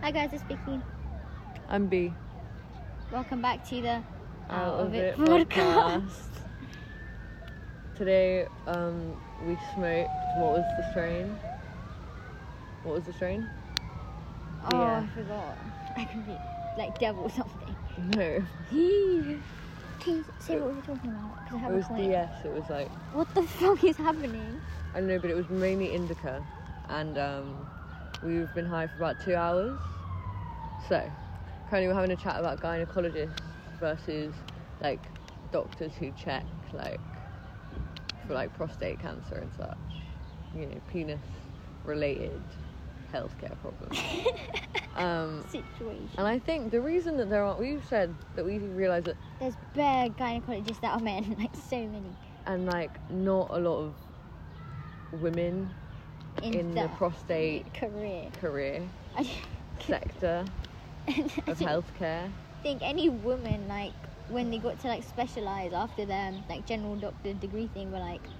Hi guys, it's Vicky. I'm B. Welcome back to the Out of It podcast. podcast. Today, um, we smoked. What was the strain? What was the strain? Oh, Yeah. I forgot. I can be like devil or something. No, Can you say what we're talking about? Because I it have was a point. DS. It was like What the fuck is happening? I don't know, but it was mainly indica, and um, we've been high for about two hours. So, currently we're having a chat about gynecologists versus like doctors who check like for like prostate cancer and such, you know, penis related healthcare problems. um, Situation. and I think the reason that there aren't, we've said that we realise that, There's bare gynecologists that are men, like so many. and like not a lot of women In, in the the prostate career. career sector of healthcare. think any woman like when they got to like specialize after their like general doctor degree thing were like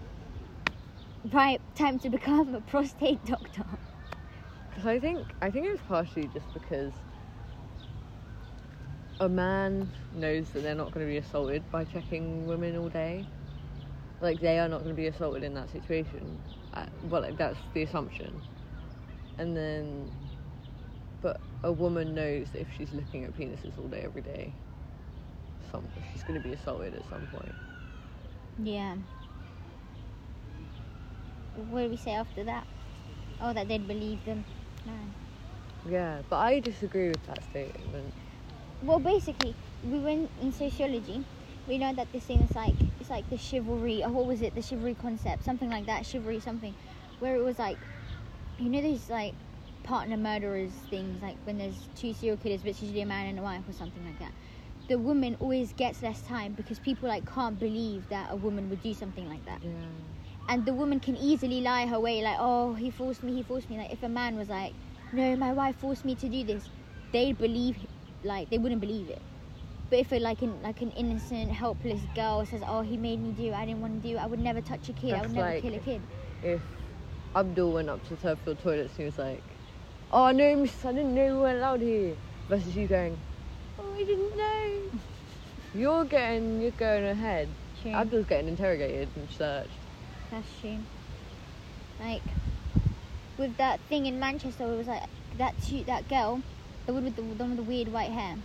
right time to become a prostate doctor Because I think I think it was partially just because a man knows that they're not going to be assaulted by checking women all day. Like they are not going to be assaulted in that situation. Uh, well, like, that's the assumption. And then, but a woman knows that if she's looking at penises all day every day, some she's going to be assaulted at some point. yeah what did we say after that oh that they'd believe them man Yeah, but I disagree with that statement. well basically we went in sociology we know that this thing is like it's like the chivalry or what was it? The chivalry concept something like that chivalry something where it was like you know these like partner murderers things like when there's two serial killers but it's usually a man and a wife or something like that. The woman always gets less time because people like can't believe that a woman would do something like that. Yeah. and the woman can easily lie her way like oh he forced me he forced me like if a man was like no my wife forced me to do this they'd believe like they wouldn't believe it but if a like an like an innocent helpless girl says oh he made me do it, i didn't want to do it, i would never touch a kid i would never like- kill a kid if Abdul went up to floor toilets and he was like, "Oh no, miss, I didn't know we weren't allowed here," versus you going, "Oh, I didn't know." You're getting, you're going ahead. True. Abdul's getting interrogated and searched. That's true. Like with that thing in Manchester, it was like that two, that girl, the one with the, the one with the weird white hair,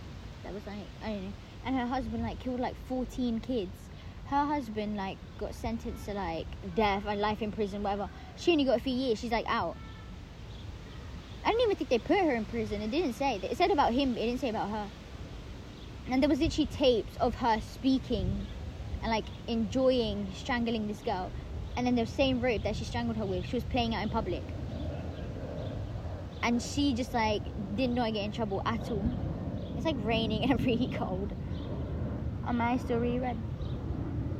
that was like I don't know, and her husband like killed like fourteen kids. Her husband like got sentenced to like death and life in prison, whatever. She only got a few years. She's like out. I don't even think they put her in prison. It didn't say. It said about him, it didn't say about her. And there was literally tapes of her speaking and like enjoying strangling this girl. And then the same rope that she strangled her with, she was playing out in public. And she just like did not get in trouble at all. It's like raining and really cold. Am I still really red?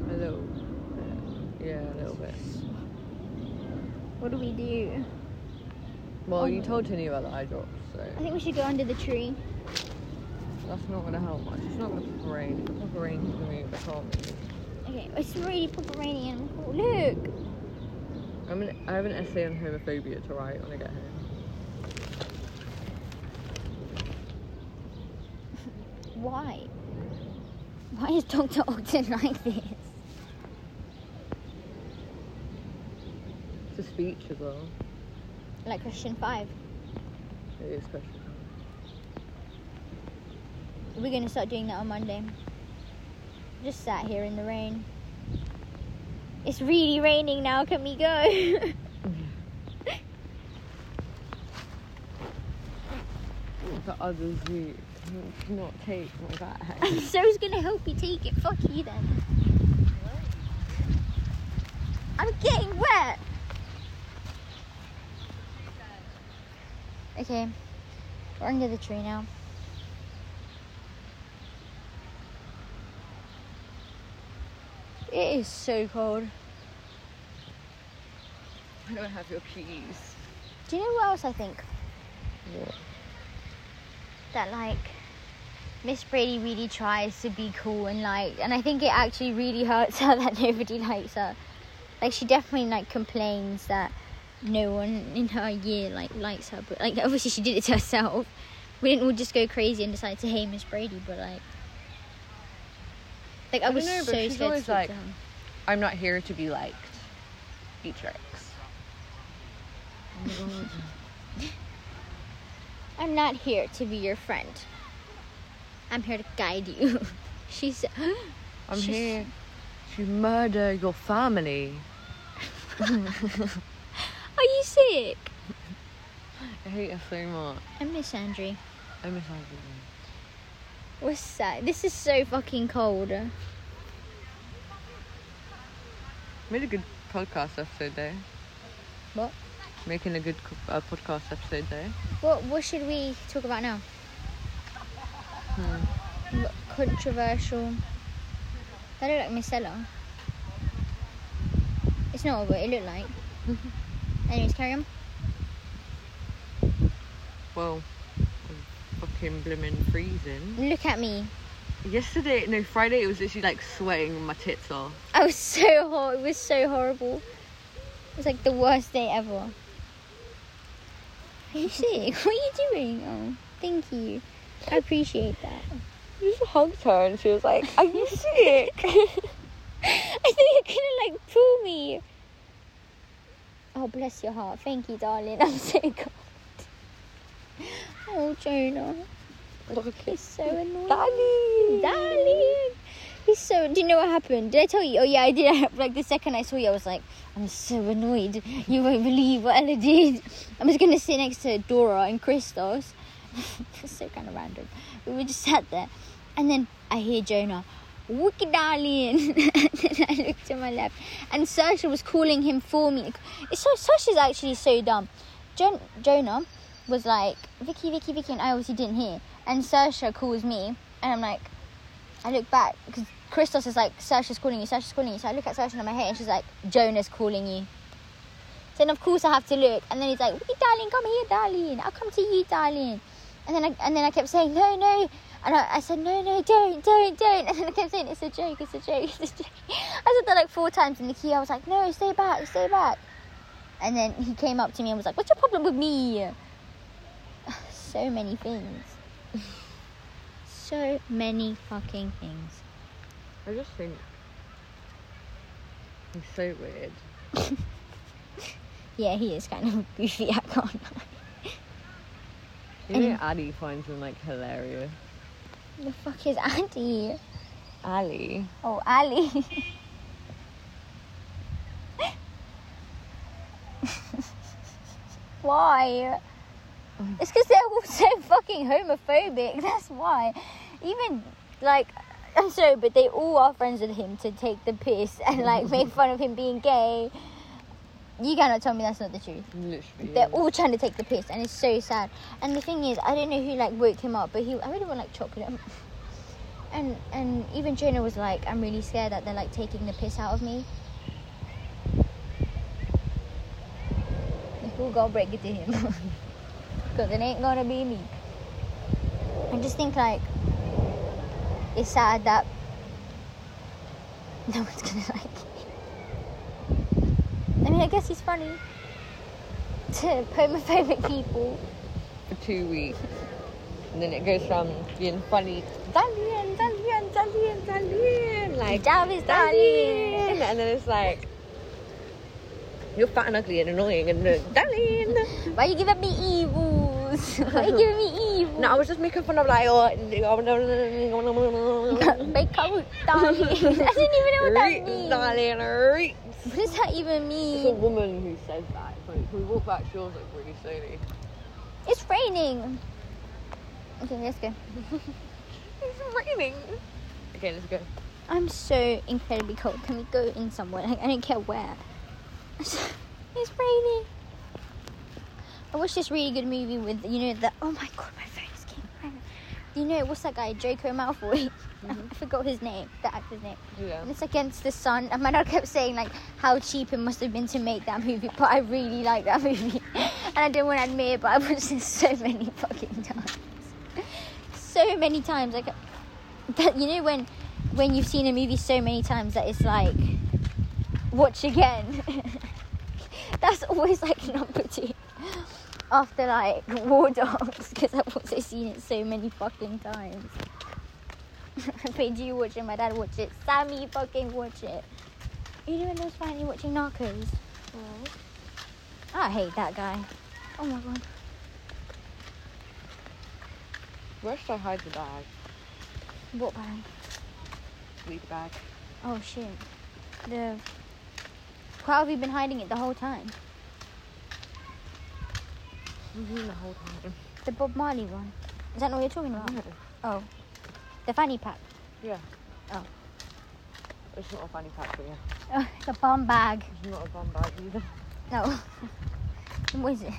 A little, bit. yeah, a little bit. What do we do? Well, Oh. you told Tinny about the eye drops, so I think we should go under the tree. that's not to help much. It's not pop rain. If it pop rain, it's going to. I can't move. Okay, it's really proper raining look. I'm an, I have an essay on homophobia to write when I get home. Why? Why is Dr. Ogden like this? It's a speech as well. Like question five. It is question. five. We're gonna start doing that on Monday. Just sat here in the rain. It's really raining now. Can we go? The cannot take my bag. So's gonna help you take it. Fuck you then. I'm getting wet. Okay, we're under the tree now. It is so cold. I don't have your keys. Do you know what else I think? What? that like Miss Brady really tries to be cool and like, and I think it actually really hurts her that nobody likes her. Like she definitely like complains that no one in her year like likes her, but like obviously she did it to herself. we didn't all just go crazy and decide to hate Miss Brady, but like, like I, I was know, so scared to speak like- to her. I'm not here to be liked. Beatrix. I'm not here to be your friend. I'm here to guide you. she said, I'm She's- here to murder your family. "Are you sick?" I hate her so much. I miss Andre. I miss everything. What's that? This is so fucking cold. Made a good podcast episode though. What? Making a good uh, podcast episode though. What What should we talk about now? Hmm. Controversial. That look like Micella. It's not what it looked like. Anyways, carry on. Well, I'm fucking blooming freezing. Look at me. Yesterday, no, Friday, it was literally like sweating my tits off. I was so hot. It was so horrible. It was like the worst day ever. Are you sick? What are you doing? Oh, thank you. I appreciate that. You just hugged her and she was like, Are you sick? I thought you were gonna like pull me. Oh, bless your heart. Thank you, darling. I'm so cold. Oh, Jonah. Look He's so annoying. Darling. Darling. He's so. Do you know what happened? Did I tell you? Oh yeah, I did. Like the second I saw you, I was like, I'm so annoyed. You won't believe what Ella did. I was gonna sit next to Dora and Christos. it's so kind of random. We were just sat there, and then I hear Jonah. Wicked darling. and then I looked to my left, and Sasha was calling him for me. It's so Sarsha's actually so dumb. Jon- Jonah was like Vicky, Vicky, Vicky, and I obviously didn't hear. And Sasha calls me, and I'm like, I look back because Christos is like, Sasha's calling you, Sasha's calling you. So I look at Sasha in my head, and she's like, Jonah's calling you. So then of course I have to look, and then he's like, "Wait, darling, come here, darling. I'll come to you, darling." And then I and then I kept saying, "No, no," and I, I said, "No, no, don't, don't, don't." And then I kept saying, "It's a joke, it's a joke, it's a joke." I said that like four times in the queue. I was like, "No, stay back, stay back." And then he came up to me and was like, "What's your problem with me?" So many things. So many fucking things. I just think he's so weird. Yeah, he is kind of goofy. I can't. You know, Addie finds him like hilarious. The fuck is Andy? Ali. Oh, Ali. why? Oh. It's because they're all so fucking homophobic. That's why. Even like, I'm sorry, but they all are friends with him to take the piss and like make fun of him being gay. You cannot tell me that's not the truth. Literally. They're all trying to take the piss, and it's so sad. And the thing is, I don't know who like woke him up, but he, I really want like chocolate. And and even Jonah was like, I'm really scared that they're like taking the piss out of me. Who gonna break it to him? Because it ain't gonna be me. I just think like it's sad that no one's gonna like. I guess he's funny to homophobic people. for two weeks. And then it goes from being funny, Dalian, Dalian, Dalian, Dalian, like Jarvis, Dalian, darling. and then it's like you're fat and ugly and annoying and uh, Dalian. Why are you giving me evils? Why are you giving me evils? No, I was just making fun of like oh, Make out, darling. I didn't even know what that means. darling. What does that even mean? It's a woman who says that. Like, we walk back yours like really slowly. It's raining. Okay, let's go. It's raining. Okay, let's go. I'm so incredibly cold. Can we go in somewhere? Like, I don't care where. it's raining. I watched this really good movie with, you know, the. Oh my god, my phone is getting rang. You know, what's that guy? Draco Malfoy. Mm-hmm. I forgot his name, the actor's name. Yeah. And it's against the sun. And my dad kept saying like how cheap it must have been to make that movie, but I really like that movie. and I didn't want to admit it, but I watched it so many fucking times. So many times, like that. You know when when you've seen a movie so many times that it's like watch again. That's always like number two after like War Dogs because I've also seen it so many fucking times. I made you watch it, my dad watch it, Sammy fucking watch it. Anyone else finally watching Narcos? I hate that guy. Oh my god. Where should I hide the bag? What bag? Weed bag. Oh shit. The. How have you been hiding it the whole time? Mm-hmm, the whole time. The Bob Marley one. Is that not what you're talking about? No. Oh. The fanny pack. Yeah. Oh. It's not a fanny pack, but yeah. Oh, it's a bomb bag. It's not a bum bag either. No. what is it?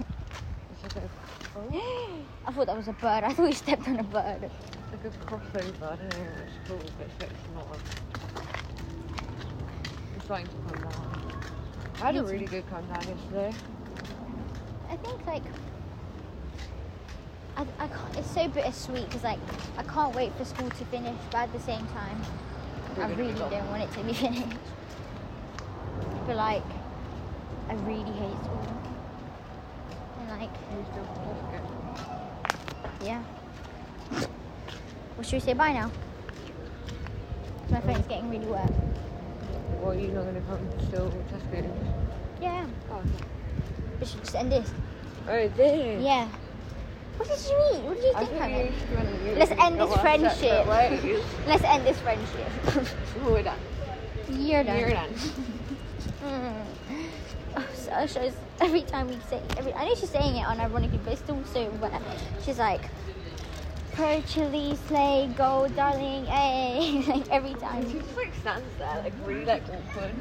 It's like a, oh, I thought that was a bird. I thought you stepped on a bird. it's like a crossover. I don't know what it's called, but it's, not a... It's starting to come down. I had a really good come down yesterday. I think like I, I can't, it's so bittersweet because like I can't wait for school to finish, but at the same time, We're I really don't want it to be finished. But like, I really hate school, and like, You still certificate. yeah. Well, should we say bye now? My phone's getting really wet. Are you not going to come still test? Yeah, Oh, okay. we should just end this. oh this. Yeah. What did you eat? What did you I think think of you it? should run the Let's end this friendship. Let's end this friendship. We're done. You're done. You're done. Mm. Oh, Sasha's every time we say every I know she's saying it on unironically, but it's still so wet. She's like Pro chili slay go darling hey like every She time. just like stands there, like really like awkward.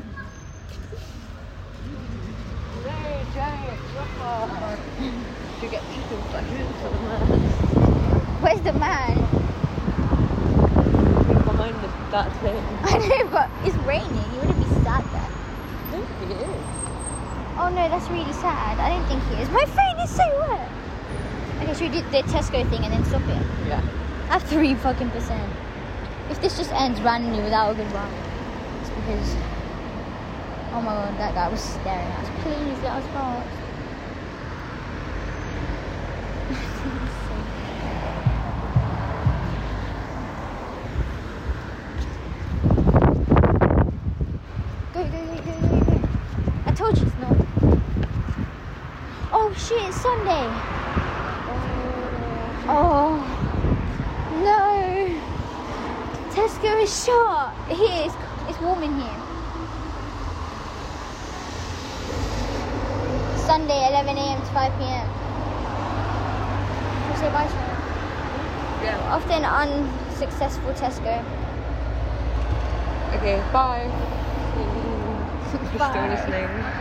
No, giant. To get flashes for the man. Where's the man? Behind the, that thing. I know but it's raining, you wouldn't be sad there. I don't think it is. Oh no, that's really sad. I don't think he is. My phone is so wet. Okay, should we do the Tesco thing and then stop it? Yeah. I have three fucking percent. If this just ends randomly without a good goodbye, it's because oh my god, that guy was staring at us. Please let us pass. Go, go, go, go, go, go. I told you it's not. Oh shit, it's Sunday. Oh no! Tesco is shut. Here, it's, it's warm in here. Sunday, 11 a.m. to 5 p.m. Say bye, Sharon? Yeah. Often unsuccessful Tesco. Okay, bye. You're still Bye. listening.